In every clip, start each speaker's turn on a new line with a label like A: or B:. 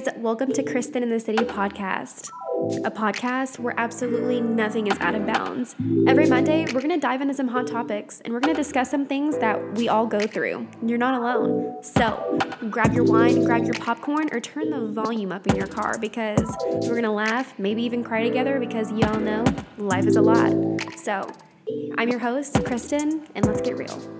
A: guys, welcome to Kristen in the City podcast, a podcast where absolutely nothing is out of bounds. Every Monday, we're going to dive into some hot topics and we're going to discuss some things that we all go through. You're not alone. So grab your wine, grab your popcorn, or turn the volume up in your car because we're going to laugh, maybe even cry together because you all know life is a lot. So I'm your host, Kristen, and let's get real.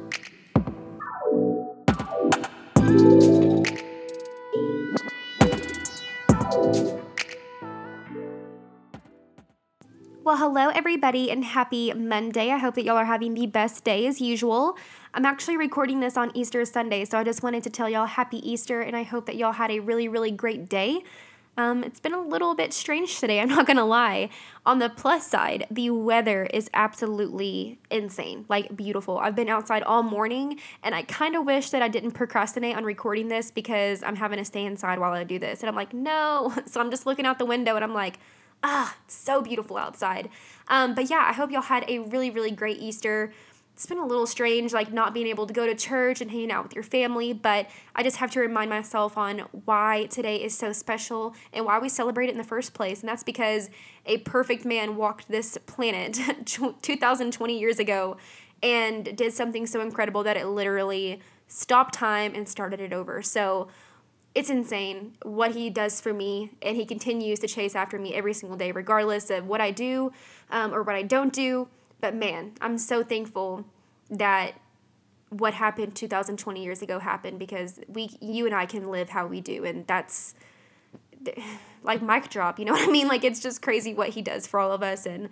A: Well, hello, everybody, and happy Monday. I hope that y'all are having the best day as usual. I'm actually recording this on Easter Sunday, so I just wanted to tell y'all happy Easter, and I hope that y'all had a really, really great day. Um, it's been a little bit strange today, I'm not gonna lie. On the plus side, the weather is absolutely insane, like beautiful. I've been outside all morning, and I kind of wish that I didn't procrastinate on recording this because I'm having to stay inside while I do this. And I'm like, no. So I'm just looking out the window and I'm like, ah, so beautiful outside. Um, but yeah, I hope y'all had a really, really great Easter. It's been a little strange, like not being able to go to church and hanging out with your family, but I just have to remind myself on why today is so special and why we celebrate it in the first place. And that's because a perfect man walked this planet 2020 years ago and did something so incredible that it literally stopped time and started it over. So, it's insane what he does for me and he continues to chase after me every single day regardless of what i do um, or what i don't do. But man i'm so thankful that what happened 2020 years ago happened because we you and i can live how we do and that's like mic drop you know what i mean? Like it's just crazy what he does for all of us and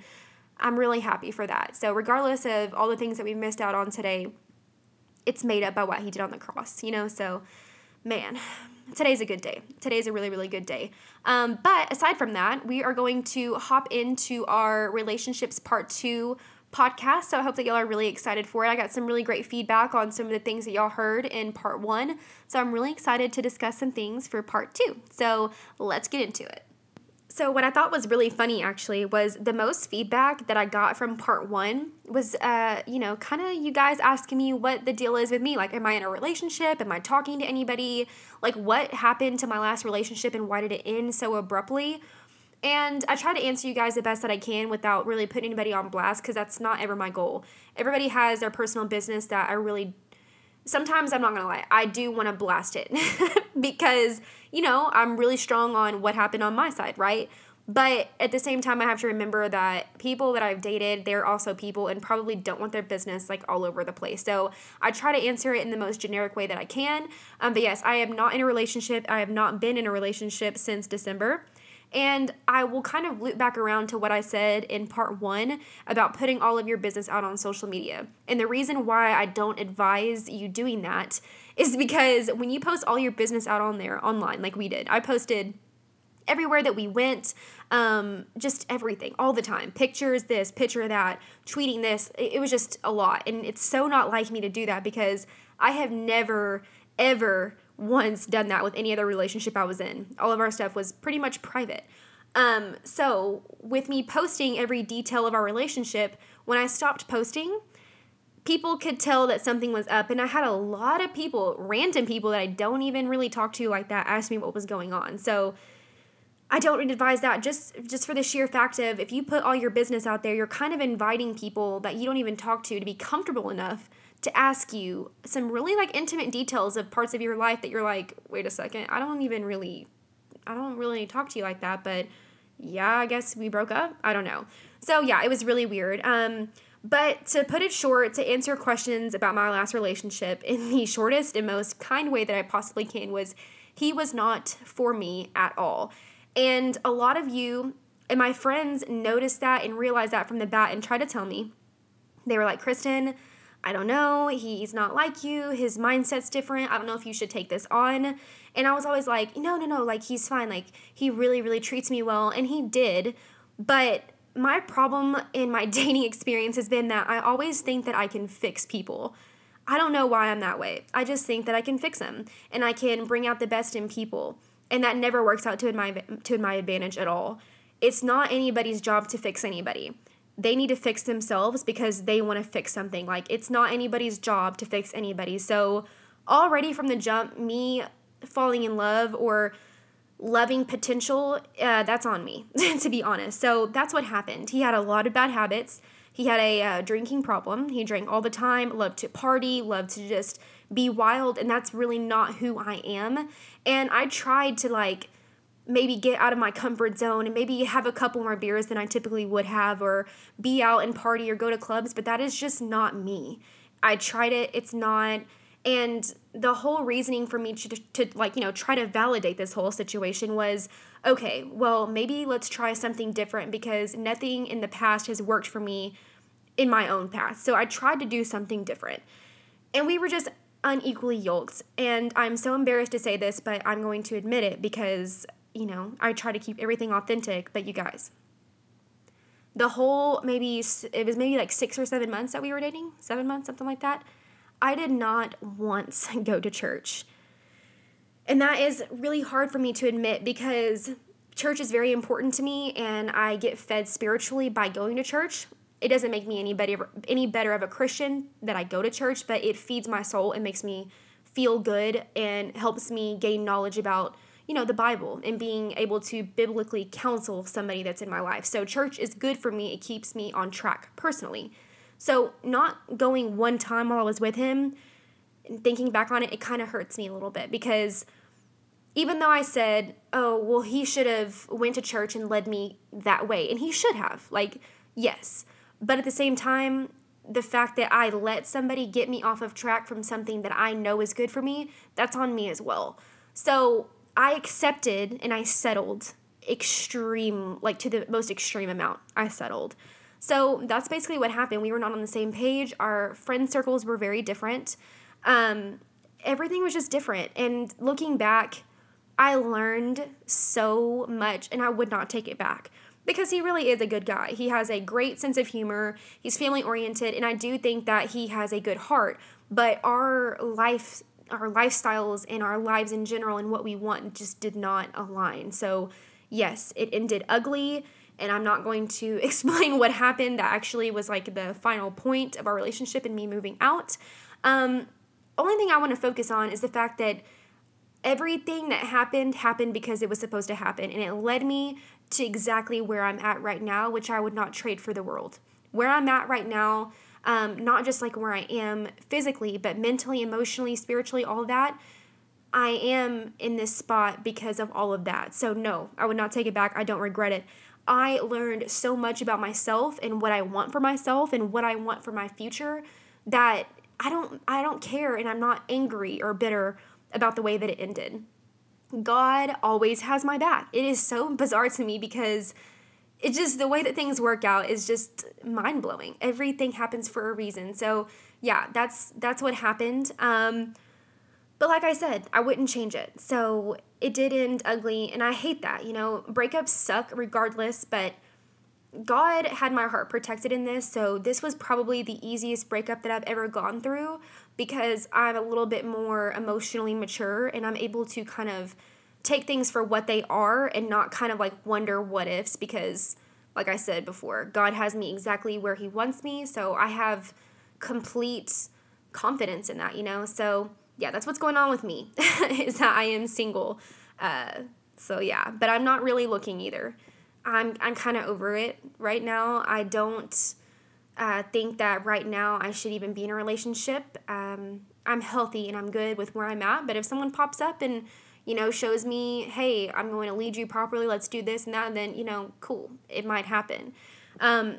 A: i'm really happy for that. So regardless of all the things that we've missed out on today it's made up by what he did on the cross you know? So man today's a good day. Today's a really, really good day. Um, but aside from that, we are going to hop into our relationships part two podcast. So I hope that y'all are really excited for it. I got some really great feedback on some of the things that y'all heard in part one. So I'm really excited to discuss some things for part two. So let's get into it. So what I thought was really funny actually was the most feedback that I got from part one was, uh, you know, kind of you guys asking me what the deal is with me. Like, am I in a relationship? Am I talking to anybody? Like, what happened to my last relationship and why did it end so abruptly? And I try to answer you guys the best that I can without really putting anybody on blast because that's not ever my goal. Everybody has their personal business that I really sometimes I'm not gonna lie, I do wanna blast it because, you know, I'm really strong on what happened on my side, right? But at the same time, I have to remember that people that I've dated, they're also people and probably don't want their business like all over the place. So I try to answer it in the most generic way that I can. Um, but yes, I am not in a relationship. I have not been in a relationship since December. And I will kind of loop back around to what I said in part one about putting all of your business out on social media. And the reason why I don't advise you doing that is because when you post all your business out on there online, like we did, I posted everywhere that we went, um, just everything, all the time. Pictures, this, picture that, tweeting this. It, it was just a lot. And it's so not like me to do that because I have never, ever once done that with any other relationship I was in. All of our stuff was pretty much private. Um, so, with me posting every detail of our relationship, when I stopped posting, people could tell that something was up. And I had a lot of people, random people that I don't even really talk to like that, ask me what was going on. So, I don't advise that just just for the sheer fact of if you put all your business out there, you're kind of inviting people that you don't even talk to to be comfortable enough to ask you some really like intimate details of parts of your life that you're like, wait a second, I don't even really, I don't really talk to you like that, but yeah, I guess we broke up. I don't know. So yeah, it was really weird. Um, but to put it short, to answer questions about my last relationship in the shortest and most kind way that I possibly can was he was not for me at all. And a lot of you and my friends noticed that and realized that from the bat and tried to tell me. They were like, Kristen, I don't know, he's not like you, his mindset's different. I don't know if you should take this on. And I was always like, no, no, no, like he's fine. Like he really, really treats me well. And he did. But my problem in my dating experience has been that I always think that I can fix people. I don't know why I'm that way. I just think that I can fix them and I can bring out the best in people. And that never works out to my to my advantage at all. It's not anybody's job to fix anybody they need to fix themselves because they want to fix something. Like it's not anybody's job to fix anybody. So already from the jump, me falling in love or loving potential, uh, that's on me, to be honest. So that's what happened. He had a lot of bad habits. He had a uh, drinking problem. He drank all the time, loved to party, loved to just be wild, and that's really not who I am. And I tried to like maybe get out of my comfort zone and maybe have a couple more beers than I typically would have or be out and party or go to clubs, but that is just not me. I tried it, it's not. And the whole reasoning for me to, to like you know try to validate this whole situation was okay well maybe let's try something different because nothing in the past has worked for me in my own past so i tried to do something different. And we were just unequally yoked. And i'm so embarrassed to say this but i'm going to admit it because you know i try to keep everything authentic but you guys the whole maybe it was maybe like six or seven months that we were dating seven months something like that I did not once go to church. And that is really hard for me to admit because church is very important to me and I get fed spiritually by going to church. It doesn't make me any better any better of a Christian that I go to church, but it feeds my soul and makes me feel good and helps me gain knowledge about, you know, the Bible and being able to biblically counsel somebody that's in my life. So church is good for me. It keeps me on track personally. So, not going one time while I was with him, and thinking back on it, it kind of hurts me a little bit because even though I said, "Oh, well he should have went to church and led me that way." And he should have. Like, yes. But at the same time, the fact that I let somebody get me off of track from something that I know is good for me, that's on me as well. So, I accepted and I settled extreme like to the most extreme amount. I settled. So that's basically what happened. We were not on the same page. Our friend circles were very different. Um, everything was just different. And looking back, I learned so much and I would not take it back because he really is a good guy. He has a great sense of humor, he's family oriented, and I do think that he has a good heart. But our life, our lifestyles, and our lives in general, and what we want just did not align. So, yes, it ended ugly and I'm not going to explain what happened. That actually was like the final point of our relationship and me moving out. Um, only thing I want to focus on is the fact that everything that happened happened because it was supposed to happen, and it led me to exactly where I'm at right now, which I would not trade for the world. Where I'm at right now, um, not just like where I am physically, but mentally, emotionally, spiritually, all that. I am in this spot because of all of that. So, no, I would not take it back. I don't regret it. I learned so much about myself and what I want for myself and what I want for my future that I don't I don't care and I'm not angry or bitter about the way that it ended. God always has my back. It is so bizarre to me because it just the way that things work out is just mind-blowing. Everything happens for a reason. So, yeah, that's that's what happened. Um but like I said, I wouldn't change it. So it did end ugly, and I hate that. You know, breakups suck regardless, but God had my heart protected in this. So this was probably the easiest breakup that I've ever gone through because I'm a little bit more emotionally mature and I'm able to kind of take things for what they are and not kind of like wonder what ifs because like I said before, God has me exactly where he wants me, so I have complete confidence in that, you know? So yeah, that's what's going on with me is that I am single. Uh, so yeah, but I'm not really looking either. I'm I'm kind of over it right now. I don't uh, think that right now I should even be in a relationship. Um, I'm healthy and I'm good with where I'm at. But if someone pops up and you know shows me, hey, I'm going to lead you properly. Let's do this and that. Then you know, cool. It might happen. Um,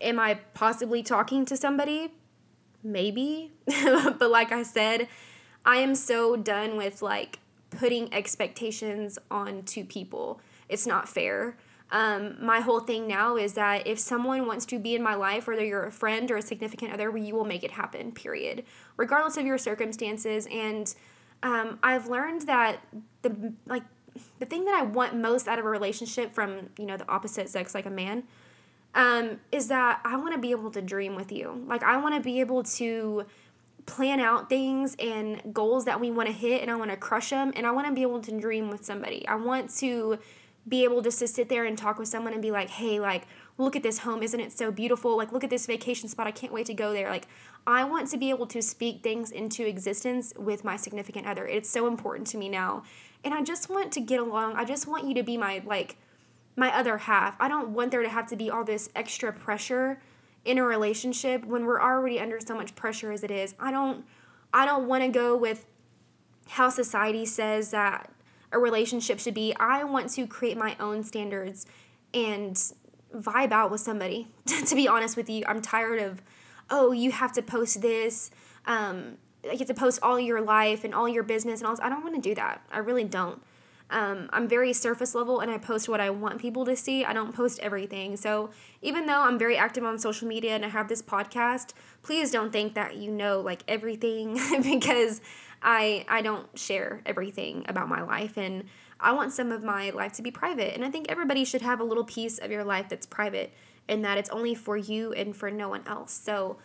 A: am I possibly talking to somebody? Maybe, but like I said, I am so done with like putting expectations on two people. It's not fair. Um, my whole thing now is that if someone wants to be in my life, whether you're a friend or a significant other, you will make it happen, period, regardless of your circumstances. And um, I've learned that the like the thing that I want most out of a relationship from you know the opposite sex, like a man, um, is that I want to be able to dream with you. Like I want to be able to plan out things and goals that we want to hit and I want to crush them and I want to be able to dream with somebody. I want to be able just to sit there and talk with someone and be like, "Hey, like look at this home, isn't it so beautiful? Like, look at this vacation spot, I can't wait to go there. Like, I want to be able to speak things into existence with my significant other. It's so important to me now. And I just want to get along. I just want you to be my, like, my other half. I don't want there to have to be all this extra pressure in a relationship when we're already under so much pressure as it is. I don't I don't want to go with how society says that a relationship should be. I want to create my own standards and vibe out with somebody. to be honest with you, I'm tired of oh, you have to post this um have to post all your life and all your business and all this. I don't want to do that. I really don't. Um, I'm very surface level and I post what I want people to see. I don't post everything. So even though I'm very active on social media and I have this podcast, please don't think that you know like everything because I I don't share everything about my life and I want some of my life to be private. And I think everybody should have a little piece of your life that's private and that it's only for you and for no one else. So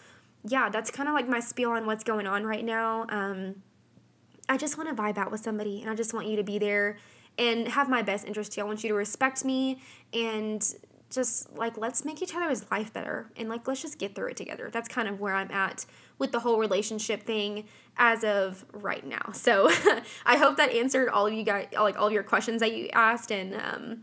A: yeah, that's kind of like my spiel on what's going on right now. Um, I just want to vibe out with somebody and I just want you to be there and have my best interest too. I want you to respect me and just like let's make each other's life better and like let's just get through it together. That's kind of where I'm at with the whole relationship thing as of right now. So I hope that answered all of you guys like all of your questions that you asked and um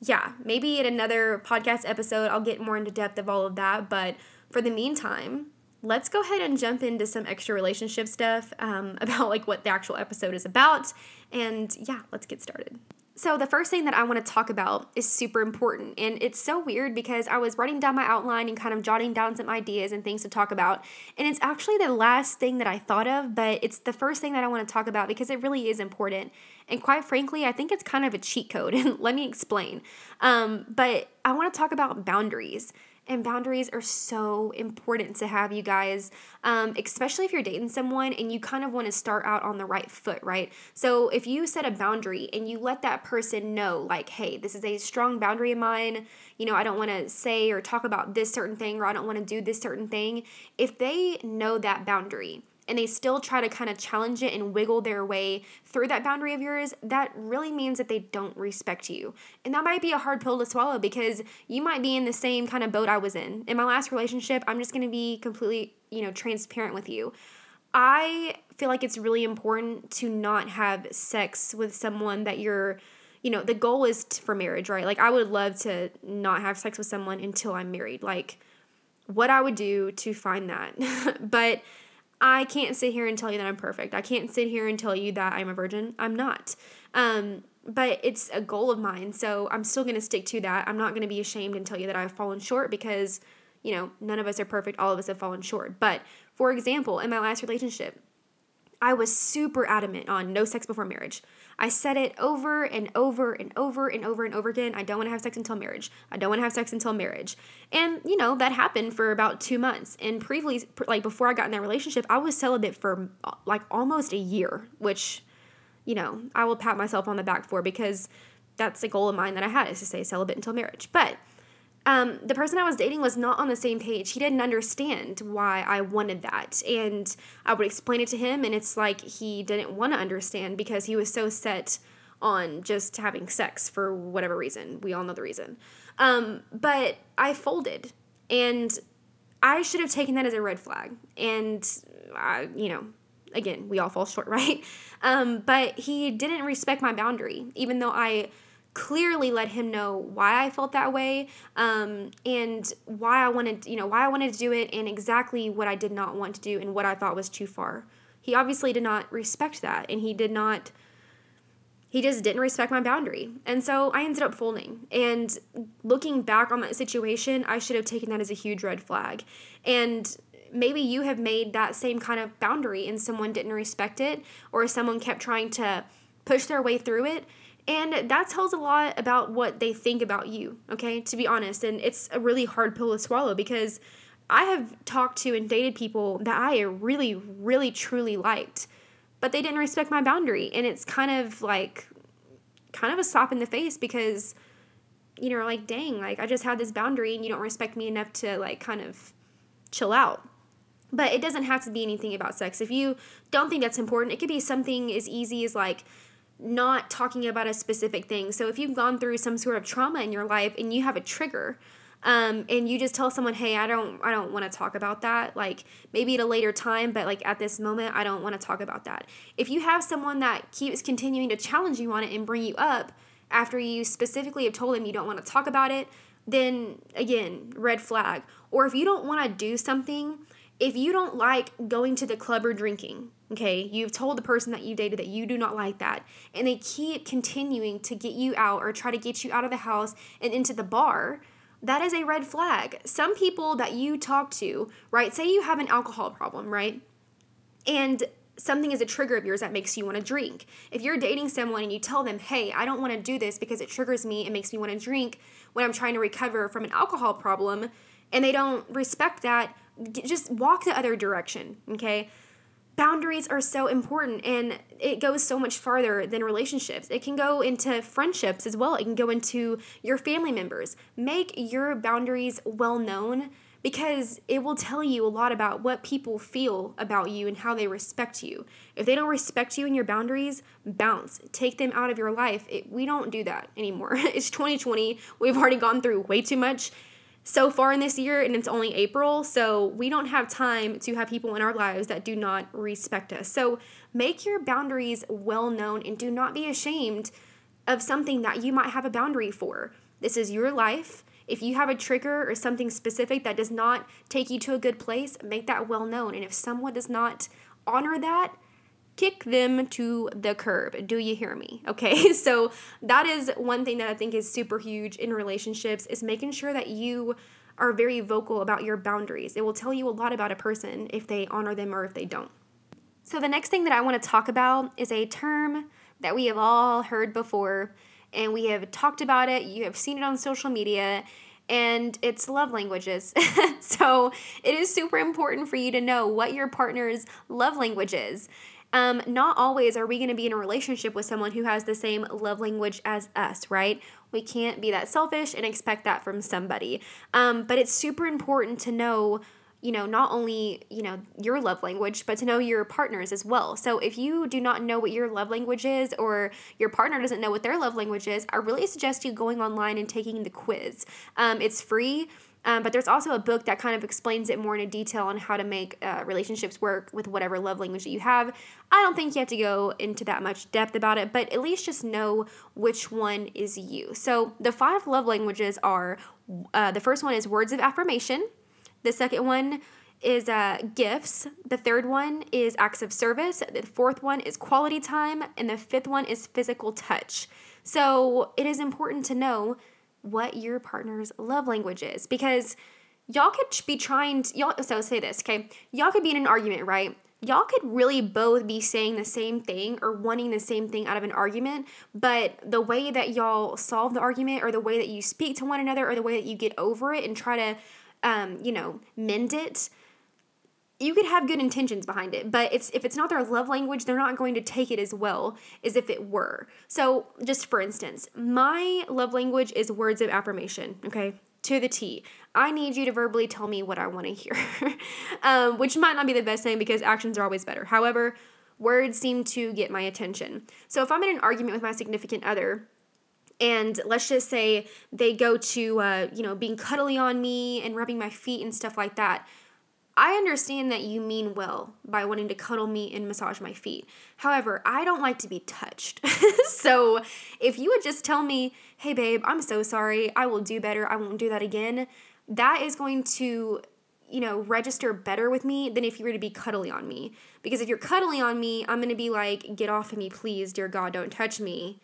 A: yeah, maybe in another podcast episode I'll get more into depth of all of that, but for the meantime, let's go ahead and jump into some extra relationship stuff um, about like what the actual episode is about and yeah let's get started so the first thing that i want to talk about is super important and it's so weird because i was writing down my outline and kind of jotting down some ideas and things to talk about and it's actually the last thing that i thought of but it's the first thing that i want to talk about because it really is important and quite frankly i think it's kind of a cheat code and let me explain. Um, but i want to talk about boundaries and boundaries are so important to have, you guys, um, especially if you're dating someone and you kind of want to start out on the right foot, right? So if you set a boundary and you let that person know, like, hey, this is a strong boundary of mine, you know, I don't want to say or talk about this certain thing or I don't want to do this certain thing, if they know that boundary, and they still try to kind of challenge it and wiggle their way through that boundary of yours, that really means that they don't respect you. And that might be a hard pill to swallow because you might be in the same kind of boat I was in. In my last relationship, I'm just to be completely, you know, transparent with you. I feel like it's really important to not have sex with someone that you're you know, the goal is for marriage, right? Like I would love to not have sex with someone until I'm married. Like what I would do to find that. but I can't sit here and tell you that I'm perfect. I can't sit here and tell you that I'm a virgin. I'm not. Um, but it's a goal of mine. So I'm still going to stick to that. I'm not going to be ashamed and tell you that I've fallen short because, you know, none of us are perfect. All of us have fallen short. But for example, in my last relationship, I was super adamant on no sex before marriage. I said it over and over and over and over and over again. I don't want to have sex until marriage. I don't want to have sex until marriage. And, you know, that happened for about two months. And previously, like before I got in that relationship, I was celibate for like almost a year, which, you know, I will pat myself on the back for because that's a goal of mine that I had is to stay celibate until marriage. But, um, the person I was dating was not on the same page. He didn't understand why I wanted that. And I would explain it to him, and it's like he didn't want to understand because he was so set on just having sex for whatever reason. We all know the reason. Um, but I folded, and I should have taken that as a red flag. And, I, you know, again, we all fall short, right? Um, but he didn't respect my boundary, even though I clearly let him know why I felt that way um, and why I wanted, you know, why I wanted to do it and exactly what I did not want to do and what I thought was too far. He obviously did not respect that and he did not he just didn't respect my boundary. And so I ended up folding. And looking back on that situation, I should have taken that as a huge red flag. And maybe you have made that same kind of boundary and someone didn't respect it or someone kept trying to push their way through it and that tells a lot about what they think about you, okay, to be honest. And it's a really hard pill to swallow because I have talked to and dated people that I really, really, truly liked, but they didn't respect my boundary. And it's kind of like, kind of a slap in the face because, you know, like, dang, like, I just had this boundary and you don't respect me enough to, like, kind of chill out. But it doesn't have to be anything about sex. If you don't think that's important, it could be something as easy as, like, not talking about a specific thing. So if you've gone through some sort of trauma in your life and you have a trigger, um, and you just tell someone, "Hey, I don't, I don't want to talk about that. Like maybe at a later time, but like at this moment, I don't want to talk about that." If you have someone that keeps continuing to challenge you on it and bring you up after you specifically have told them you don't want to talk about it, then again, red flag. Or if you don't want to do something, if you don't like going to the club or drinking, okay, you've told the person that you dated that you do not like that, and they keep continuing to get you out or try to get you out of the house and into the bar that is a red flag. Some people that you talk to, right? Say you have an alcohol problem, right? And something is a trigger of yours that makes you want to drink. If you're dating someone and you tell them, hey, I don't want to do this because it triggers me, it makes me want to drink when I'm trying to recover from an alcohol problem, and they don't respect that, just walk the other direction, okay? boundaries are so important and it goes so much farther than relationships. It can go into friendships as well. It can go into your family members. Make your boundaries well known because it will tell you a lot about what people feel about you and how they respect you. If they don't respect you and your boundaries, bounce. Take them out of your life. It, we don't do that anymore. it's 2020. We've already gone through way too much so far in this year and it's only April, so we don't have time to have people in our lives that do not respect us. So make your boundaries well known and do not be ashamed of something that you might have a boundary for. This is your life. If you have a trigger or something specific that does not take you to a good place, make that well known. And if someone does not honor that, kick them to the curb. Do you hear me? Okay, so that is one thing that I think is super huge in relationships is making sure that you are very vocal about your boundaries. It will tell you a lot about a person if they honor them or if they don't. So, the next thing that I want to talk about is a term that we have all heard before, and we have talked about it. You have seen it on social media, and it's love languages. so, it is super important for you to know what your partner's love language is. Um, not always are we going to be in a relationship with someone who has the same love language as us, right? We can't be that selfish and expect that from somebody. Um, but it's super important to know you know not only you know your love language but to know your partners as well so if you do not know what your love language is or your partner doesn't know what their love language is i really suggest you going online and taking the quiz um, it's free um, but there's also a book that kind of explains it more in detail on how to make uh, relationships work with whatever love language that you have. I don't think you have to go into that much depth about it, but at least just know which one is you. So the five love languages are uh, the first one is words of affirmation, the second one is uh, gifts. The third one is acts of service. The fourth one is quality time. And the fifth one is physical touch. So it is important to know what your partner's love language is because y'all could be trying to, y'all so say this okay? Y'all could be in an argument right? Y'all could really both be saying the same thing or wanting the same thing out of an argument but the way that y'all solve the argument or the way that you speak to one another or the way that you get over it and try to um, you know mend it you could have good intentions behind it, but it's if it's not their love language, they're not going to take it as well as if it were. So, just for instance, my love language is words of affirmation, okay? To the T. I need you to verbally tell me what I want to hear, um, which might not be the best thing because actions are always better. However, words seem to get my attention. So, if I'm in an argument with my significant other, and let's just say they go to, uh, you know, being cuddly on me and rubbing my feet and stuff like that I understand that you mean well by wanting to cuddle me and massage my feet. However, I don't like to be touched. so if you would just tell me, hey, babe, I'm so sorry, I will do better, I won't do that again, that is going to, you know, register better with me than if you were to be cuddly on me. Because if you're cuddly on me, I'm going to be like, get off of me, please, dear God, don't touch me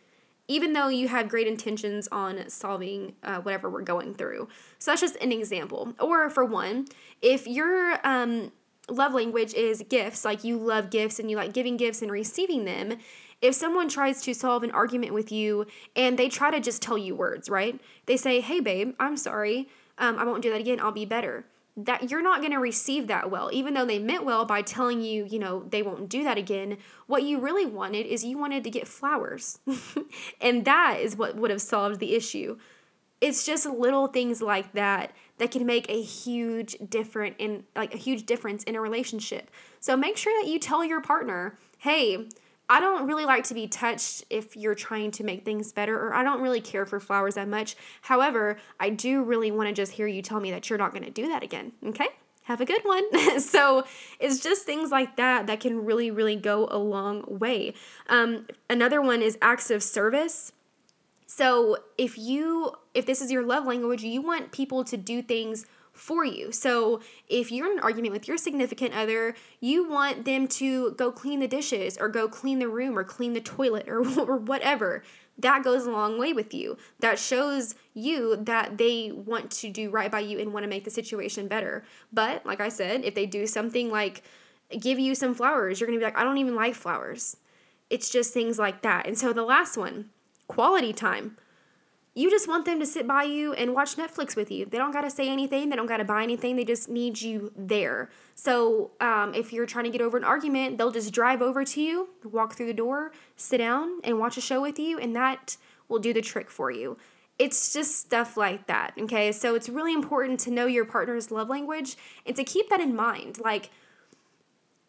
A: even though you have great intentions on solving uh, whatever we're going through. So that's just an example. Or for one, if your um, love language is gifts, like you love gifts and you like giving gifts and receiving them, if someone tries to solve an argument with you and they try to just tell you words, right? They say, hey, babe, I'm sorry. Um, I won't do that again. I'll be better that you're not going to receive that well even though they meant well by telling you you know they won't do that again. What you really wanted is you wanted to get flowers. And that is what would have solved the issue. It's just little things like that that can make a huge different in like a huge difference in a relationship. So make sure that you tell your partner hey I don't really like to be touched if you're trying to make things better, or I don't really care for flowers that much. However, I do really want to just hear you tell me that you're not going to do that again. Okay? Have a good one. so it's just things like that that can really, really go a long way. Um, another one is acts of service. So if you, if this is your love language, you want people to do things for you. So if you're in an argument with your significant other, you want them to go clean the dishes or go clean the room or clean the toilet or, or whatever. That goes a long way with you. That shows you that they want to do right by you and want to make the situation better. But like I said, if they do something like give you some flowers, you're going to be like, I don't even like flowers. It's just things like that. And so the last one, quality time you just want them to sit by you and watch Netflix with you. They don't got to say anything, they don't got to buy anything, they just need you there. So, um, if you're trying to get over an argument, they'll just drive over to you, walk through the door, sit down, and watch a show with you, and that will do the trick for you. It's just stuff like that, okay? So, it's really important to know your partner's love language and to keep that in mind. Like,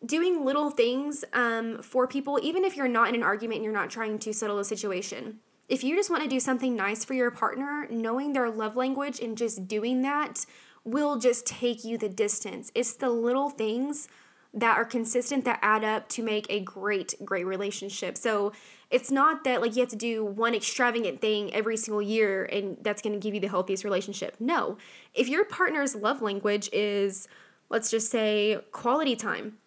A: doing little things um, for people, even if you're not in an argument and you're not trying to settle the situation if you just want to do something nice for your partner, knowing their love language and just doing that will just take you the distance. It's the little things that are consistent that add up to make a great, great relationship. So it's not that like you have to do one extravagant thing every single year and that's going to give you the healthiest relationship. No. If your partner's love language is, let's just say, quality time,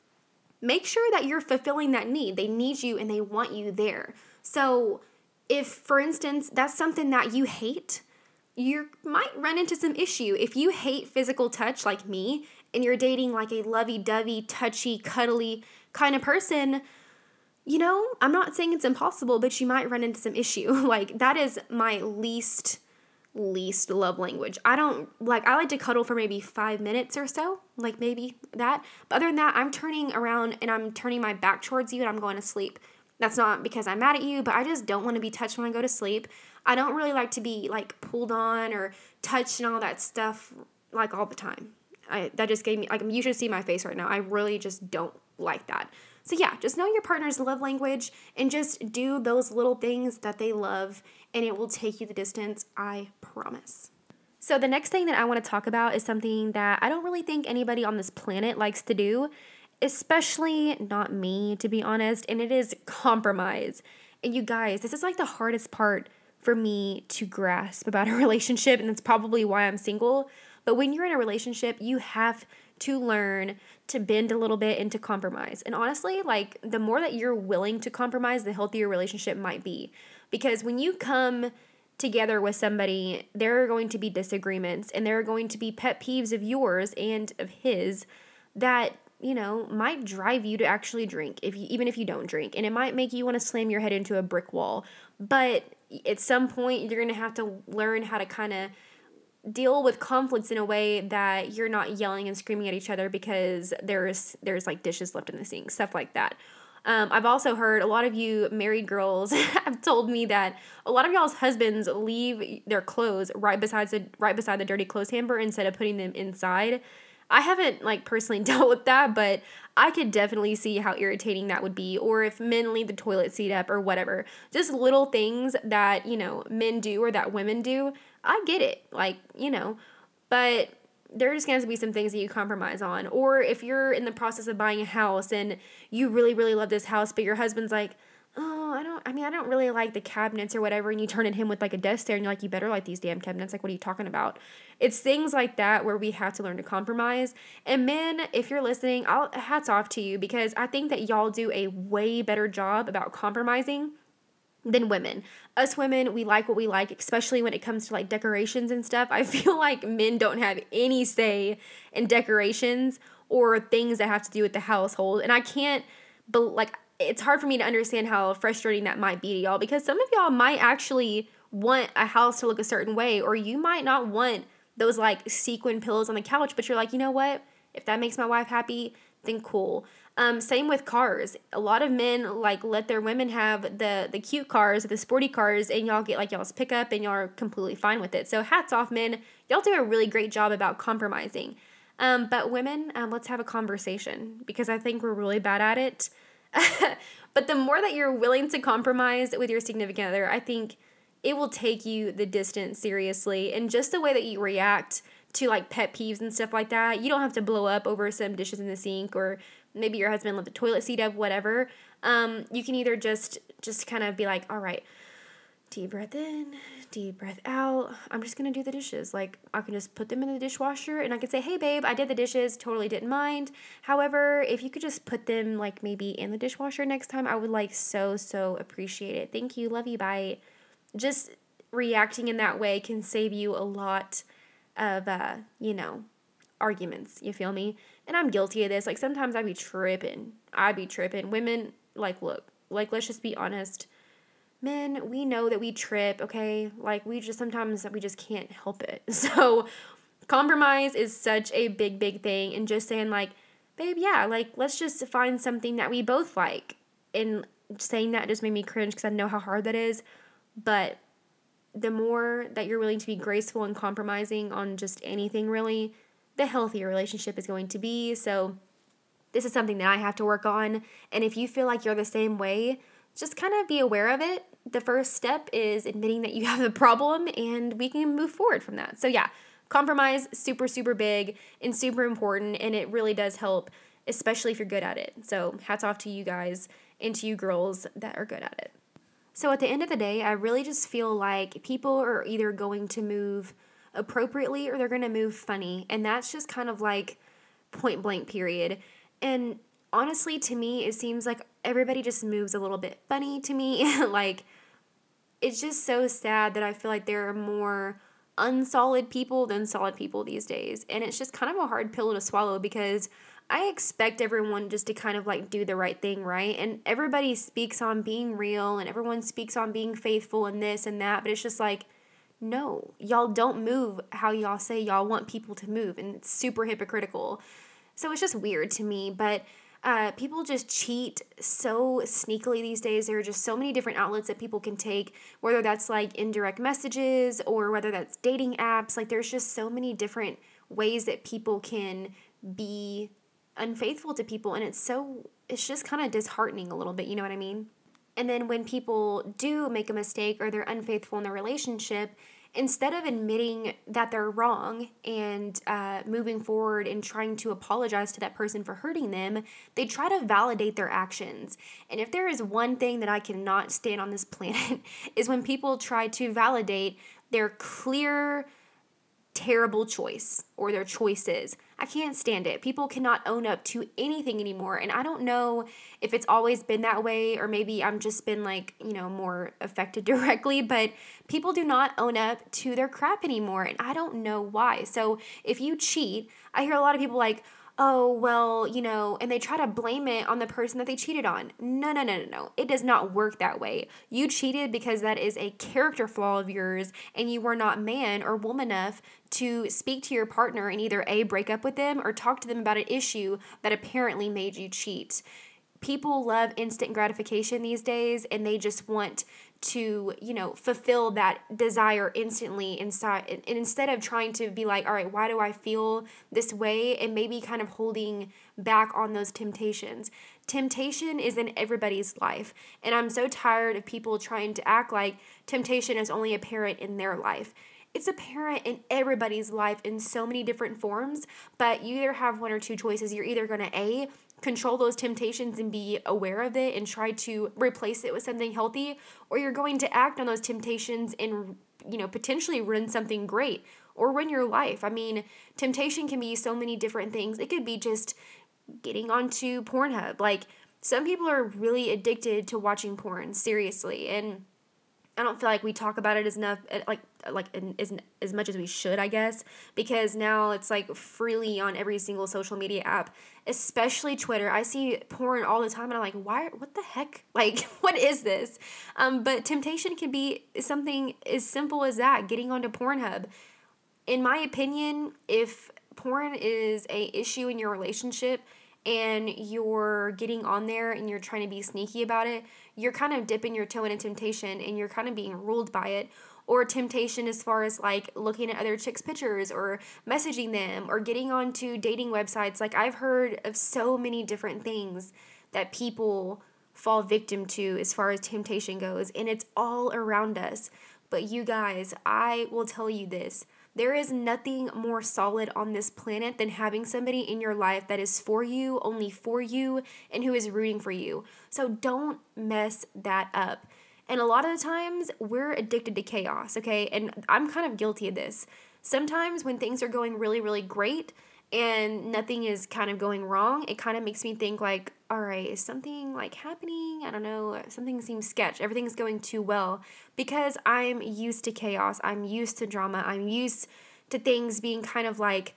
A: make sure that you're fulfilling that need. They need you and they want you there. So, if, for instance, that's something that you hate, you might run into some issue. If you hate physical touch like me and you're dating like a lovey dovey, touchy, cuddly kind of person, you know, I'm not saying it's impossible, but you might run into some issue. like, that is my least, least love language. I don't like, I like to cuddle for maybe five minutes or so, like maybe that. But other than that, I'm turning around and I'm turning my back towards you and I'm going to sleep. That's not because I'm mad at you, but I just don't want to be touched when I go to sleep. I don't really like to be like pulled on or touched and all that stuff like all the time. I that just gave me like you should see my face right now. I really just don't like that. So yeah, just know your partner's love language and just do those little things that they love and it will take you the distance, I promise. So the next thing that I want to talk about is something that I don't really think anybody on this planet likes to do, especially not me, to be honest, and it is compromise. And you guys, this is like the hardest part for me to grasp about a relationship, and that's probably why I'm single. But when you're in a relationship, you have to learn to bend a little bit and to compromise. And honestly, like the more that you're willing to compromise, the healthier relationship might be. Because when you come together with somebody, there are going to be disagreements and there are going to be pet peeves of yours and of his that you know, might drive you to actually drink if you even if you don't drink. And it might make you want to slam your head into a brick wall. But at some point you're going to have to learn how to kind of deal with conflicts in a way that you're not yelling and screaming at each other because there's there's like dishes left in the sink, stuff like that. Um, I've also heard a lot of you married girls have told me that a lot of y'all's husbands leave their clothes right beside the right beside the dirty clothes hamper instead of putting them inside I haven't like personally dealt with that, but I could definitely see how irritating that would be. Or if men leave the toilet seat up or whatever. Just little things that, you know, men do or that women do. I get it. Like, you know, but there's going to be some things that you compromise on. Or if you're in the process of buying a house and you really, really love this house, but your husband's like, oh, I don't, I mean, I don't really like the cabinets or whatever. And you turn at him with like a desk there and you're like, you better like these damn cabinets. Like, what are you talking about? It's things like that where we have to learn to compromise. And men, if you're listening, I'll hats off to you because I think that y'all do a way better job about compromising than women. Us women, we like what we like, especially when it comes to like decorations and stuff. I feel like men don't have any say in decorations or things that have to do with the household. And I can't but like it's hard for me to understand how frustrating that might be to y'all because some of y'all might actually want a house to look a certain way or you might not want those like sequin pillows on the couch but you're like you know what? If that makes my wife happy then cool. Um, same with cars. A lot of men like let their women have the the cute cars the sporty cars and y'all get like y'all's pickup and y'all are completely fine with it. So hats off men. Y'all do a really great job about compromising. Um, but women um, let's have a conversation because i think we're really bad at it But the more that you're willing to compromise with your significant other, I think it will take you the distance seriously. And just the way that you react to like pet peeves and stuff like that, you don't have to blow up over some dishes in the sink or maybe your husband left the toilet seat up, whatever. Um, you can either just just kind of be like, all right, deep breath in, deep breath out. I'm just gonna do the dishes. Like I can just put them in the dishwasher and I can say, hey babe, I did the dishes, totally didn't mind. However, if you could just put them like maybe in the dishwasher next time, I would like so, so appreciate it. Thank you, love you, bye. Just reacting in that way can save you a lot of uh, you know, arguments. You feel me? And I'm guilty of this. Like sometimes I'd be tripping. I'd be tripping. Women, like, look, like let's just be honest men, we know that we trip, okay? Like we just sometimes we just can't help it. So compromise is such a big big thing and just saying like, babe, yeah, like let's just find something that we both like. And saying that just made me cringe cuz I know how hard that is, but the more that you're willing to be graceful and compromising on just anything really, the healthier relationship is going to be. So this is something that I have to work on. And if you feel like you're the same way, just kind of be aware of it. The first step is admitting that you have a problem and we can move forward from that. So, yeah, compromise, super, super big and super important. And it really does help, especially if you're good at it. So, hats off to you guys and to you girls that are good at it. So, at the end of the day, I really just feel like people are either going to move appropriately or they're going to move funny. And that's just kind of like point blank, period. And honestly, to me, it seems like everybody just moves a little bit funny to me. like, it's just so sad that I feel like there are more unsolid people than solid people these days. And it's just kind of a hard pill to swallow because I expect everyone just to kind of like do the right thing, right? And everybody speaks on being real and everyone speaks on being faithful and this and that, but it's just like, no, y'all don't move how y'all say y'all want people to move. And it's super hypocritical. So it's just weird to me. But uh, people just cheat so sneakily these days. There are just so many different outlets that people can take, whether that's like indirect messages or whether that's dating apps. Like, there's just so many different ways that people can be unfaithful to people. And it's so, it's just kind of disheartening a little bit. You know what I mean? And then when people do make a mistake or they're unfaithful in their relationship, instead of admitting that they're wrong and uh, moving forward and trying to apologize to that person for hurting them, they try to validate their actions. And if there is one thing that I cannot stand on this planet, is when people try to validate their clear terrible choice or their choices. I can't stand it. People cannot own up to anything anymore. And I don't know if it's always been that way or maybe I'm just been like, you know, more affected directly, but people do not own up to their crap anymore. And I don't know why. So if you cheat, I hear a lot of people like, oh, well, you know, and they try to blame it on the person that they cheated on. No, no, no, no, no. It does not work that way. You cheated because that is a character flaw of yours and you were not man or woman enough to speak to your partner and either A, break up with them or talk to them about an issue that apparently made you cheat. People love instant gratification these days and they just want to you know fulfill that desire instantly inside and instead of trying to be like all right why do i feel this way? and maybe kind of holding back on those temptations. Temptation is in everybody's life and i'm so tired of people trying to act like temptation is only apparent in their life. It's apparent in everybody's life in so many different forms but you either have one or two choices. You're either going to a control those temptations and be aware of it and try to replace it with something healthy or you're going to act on those temptations and you know potentially ruin something great or ruin your life. I mean temptation can be so many different things. It could be just getting onto pornhub. Like some people are really addicted to watching porn seriously and I don't feel like we talk about it as enough, eh, like like as as much as we should, I guess, because now it's like freely on every single social media app, especially Twitter. I see porn all the time, and I'm like, why? What the heck? Like, what is this? Um, but temptation can be something as simple as that. Getting onto Pornhub. In my opinion, if porn is a issue in your relationship and you're getting on there and you're trying to be sneaky about it, you're kind of dipping your toe into temptation and you're kind of being ruled by it. Or temptation as far as like looking at other chicks' pictures or messaging them or getting onto dating websites. Like I've heard of so many different things that people fall victim to as far as temptation goes, and it's all around us. But you guys, I will tell you this there is nothing more solid on this planet than having somebody in your life that is for you, only for you, and who is rooting for you. So don't mess that up. And a lot of the times, we're addicted to chaos, okay? And I'm kind of guilty of this. Sometimes when things are going really, really great, and nothing is kind of going wrong, it kind of makes me think like, all right, is something like happening? I don't know. Something seems sketch. Everything's going too well because I'm used to chaos. I'm used to drama. I'm used to things being kind of like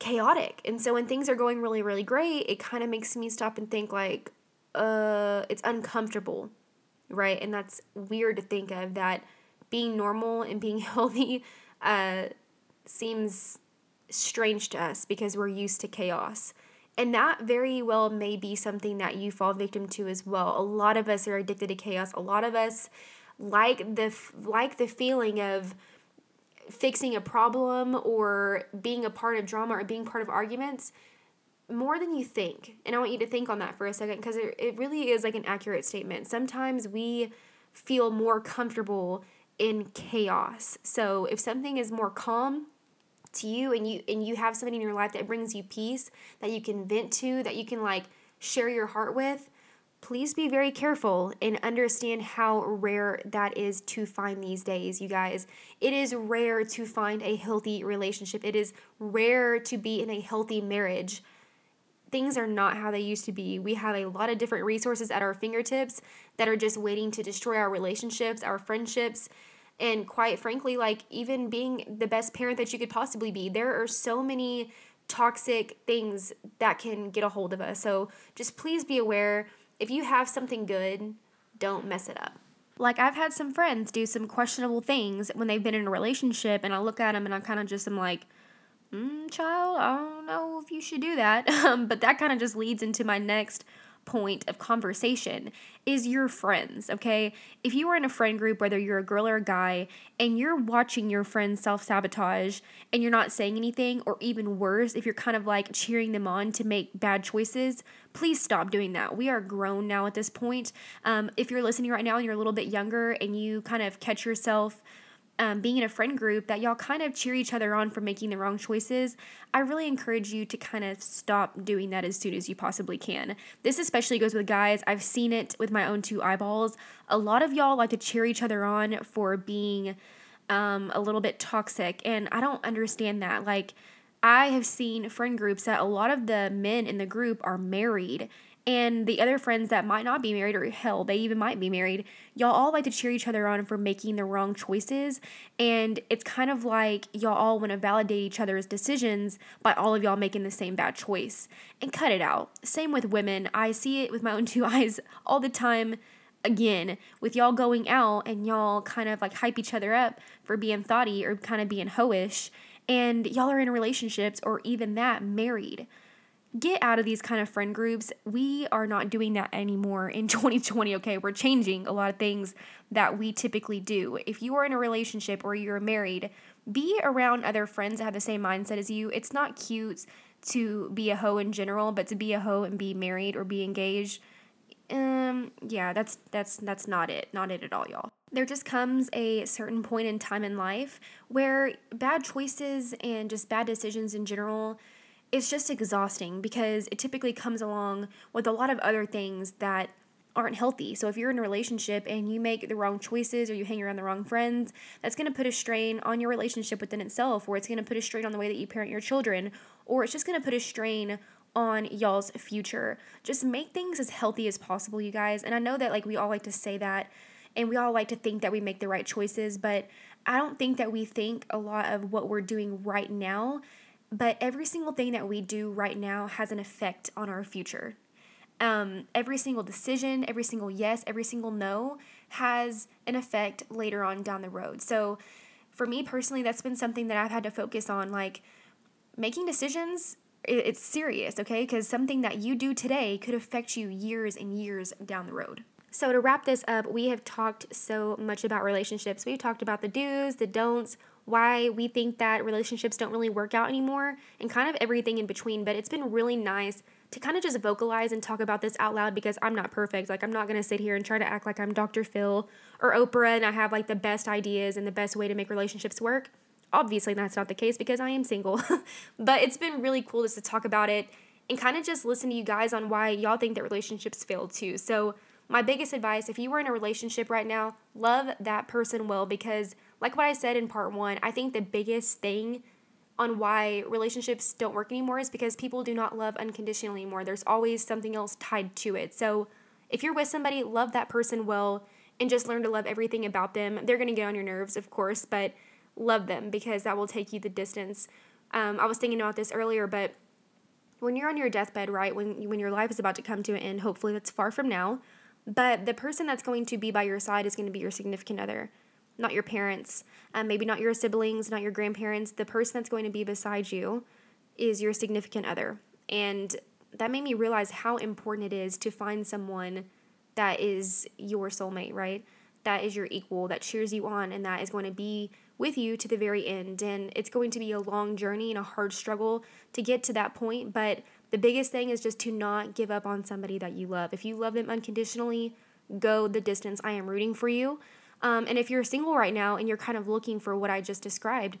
A: chaotic. And so when things are going really, really great, it kind of makes me stop and think like, uh, it's uncomfortable, right? And that's weird to think of that being normal and being healthy uh, seems strange to us because we're used to chaos. And that very well may be something that you fall victim to as well. A lot of us are addicted to chaos. A lot of us like the like the feeling of fixing a problem or being a part of drama or being part of arguments more than you think. And I want you to think on that for a second because it, it really is like an accurate statement. Sometimes we feel more comfortable in chaos. So if something is more calm, to you and you and you have somebody in your life that brings you peace that you can vent to that you can like share your heart with please be very careful and understand how rare that is to find these days you guys. It is rare to find a healthy relationship. It is rare to be in a healthy marriage. Things are not how they used to be. We have a lot of different resources at our fingertips that are just waiting to destroy our relationships, our friendships, and quite frankly like even being the best parent that you could possibly be there are so many toxic things that can get a hold of us. So just please be aware if you have something good don't mess it up. Like I've had some friends do some questionable things when they've been in a relationship and I look at them and I kind of just am like mm, child I don't know if you should do that. Um, but that kind of just leads into my next point of conversation is your friends, okay? If you are in a friend group, whether you're a girl or a guy, and you're watching your friends self sabotage and you're not saying anything, or even worse, if you're kind of like cheering them on to make bad choices, please stop doing that. We are grown now at this point. Um, if you're listening right now and you're a little bit younger and you kind of catch yourself um, being in a friend group that y'all kind of cheer each other on for making the wrong choices, I really encourage you to kind of stop doing that as soon as you possibly can. This especially goes with guys. I've seen it with my own two eyeballs. A lot of y'all like to cheer each other on for being um, a little bit toxic, and I don't understand that. Like, I have seen friend groups that a lot of the men in the group are married and the other friends that might not be married, or hell, they even might be married, y'all all like to cheer each other on for making the wrong choices. And it's kind of like y'all all want to validate each other's decisions by all of y'all making the same bad choice. And cut it out. Same with women. I see it with my own two eyes all the time. Again, with y'all going out and y'all kind of like hype each other up for being thoughty or kind of being hoish, and y'all are in relationships or even that married get out of these kind of friend groups. We are not doing that anymore in 2020, okay? We're changing a lot of things that we typically do. If you are in a relationship or you're married, be around other friends that have the same mindset as you. It's not cute to be a hoe in general, but to be a hoe and be married or be engaged, um yeah, that's that's that's not it. Not it at all, y'all. There just comes a certain point in time in life where bad choices and just bad decisions in general it's just exhausting because it typically comes along with a lot of other things that aren't healthy. So if you're in a relationship and you make the wrong choices or you hang around the wrong friends, that's going to put a strain on your relationship within itself or it's going to put a strain on the way that you parent your children or it's just going to put a strain on y'all's future. Just make things as healthy as possible, you guys. And I know that like we all like to say that and we all like to think that we make the right choices, but I don't think that we think a lot of what we're doing right now but every single thing that we do right now has an effect on our future. Um, every single decision, every single yes, every single no has an effect later on down the road. So, for me personally, that's been something that I've had to focus on. Like, making decisions, it's serious, okay? Because something that you do today could affect you years and years down the road. So, to wrap this up, we have talked so much about relationships. We've talked about the do's, the don'ts, why we think that relationships don't really work out anymore, and kind of everything in between. But it's been really nice to kind of just vocalize and talk about this out loud because I'm not perfect. Like, I'm not going to sit here and try to act like I'm Dr. Phil or Oprah and I have like the best ideas and the best way to make relationships work. Obviously, that's not the case because I am single. but it's been really cool just to talk about it and kind of just listen to you guys on why y'all think that relationships fail too. So, my biggest advice if you were in a relationship right now, love that person well because, like what I said in part one, I think the biggest thing on why relationships don't work anymore is because people do not love unconditionally anymore. There's always something else tied to it. So, if you're with somebody, love that person well and just learn to love everything about them. They're going to get on your nerves, of course, but love them because that will take you the distance. Um, I was thinking about this earlier, but when you're on your deathbed, right, when when your life is about to come to an end, hopefully that's far from now, but the person that's going to be by your side is going to be your significant other, not your parents, um, maybe not your siblings, not your grandparents. The person that's going to be beside you is your significant other. And that made me realize how important it is to find someone that is your soulmate, right? That is your equal, that cheers you on, and that is going to be with you to the very end. And it's going to be a long journey and a hard struggle to get to that point, but the biggest thing is just to not give up on somebody that you love. If you love them unconditionally, go the distance. I am rooting for you. Um, and if you're single right now and you're kind of looking for what I just described,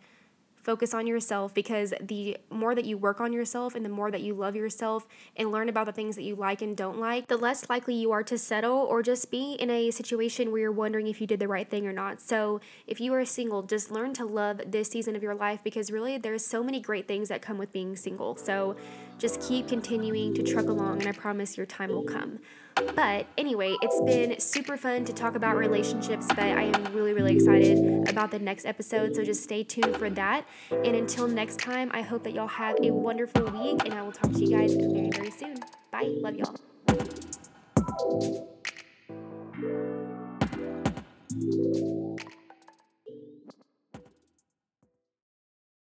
A: focus on yourself because the more that you work on yourself and the more that you love yourself and learn about the things that you like and don't like, the less likely you are to settle or just be in a situation where you're wondering if you did the right thing or not. So, if you are single, just learn to love this season of your life because really there's so many great things that come with being single. So, just keep continuing to truck along and I promise your time will come. But anyway, it's been super fun to talk about relationships, but I am really, really excited about the next episode. So just stay tuned for that. And until next time, I hope that y'all have a wonderful week, and I will talk to you guys very, very soon. Bye. Love y'all.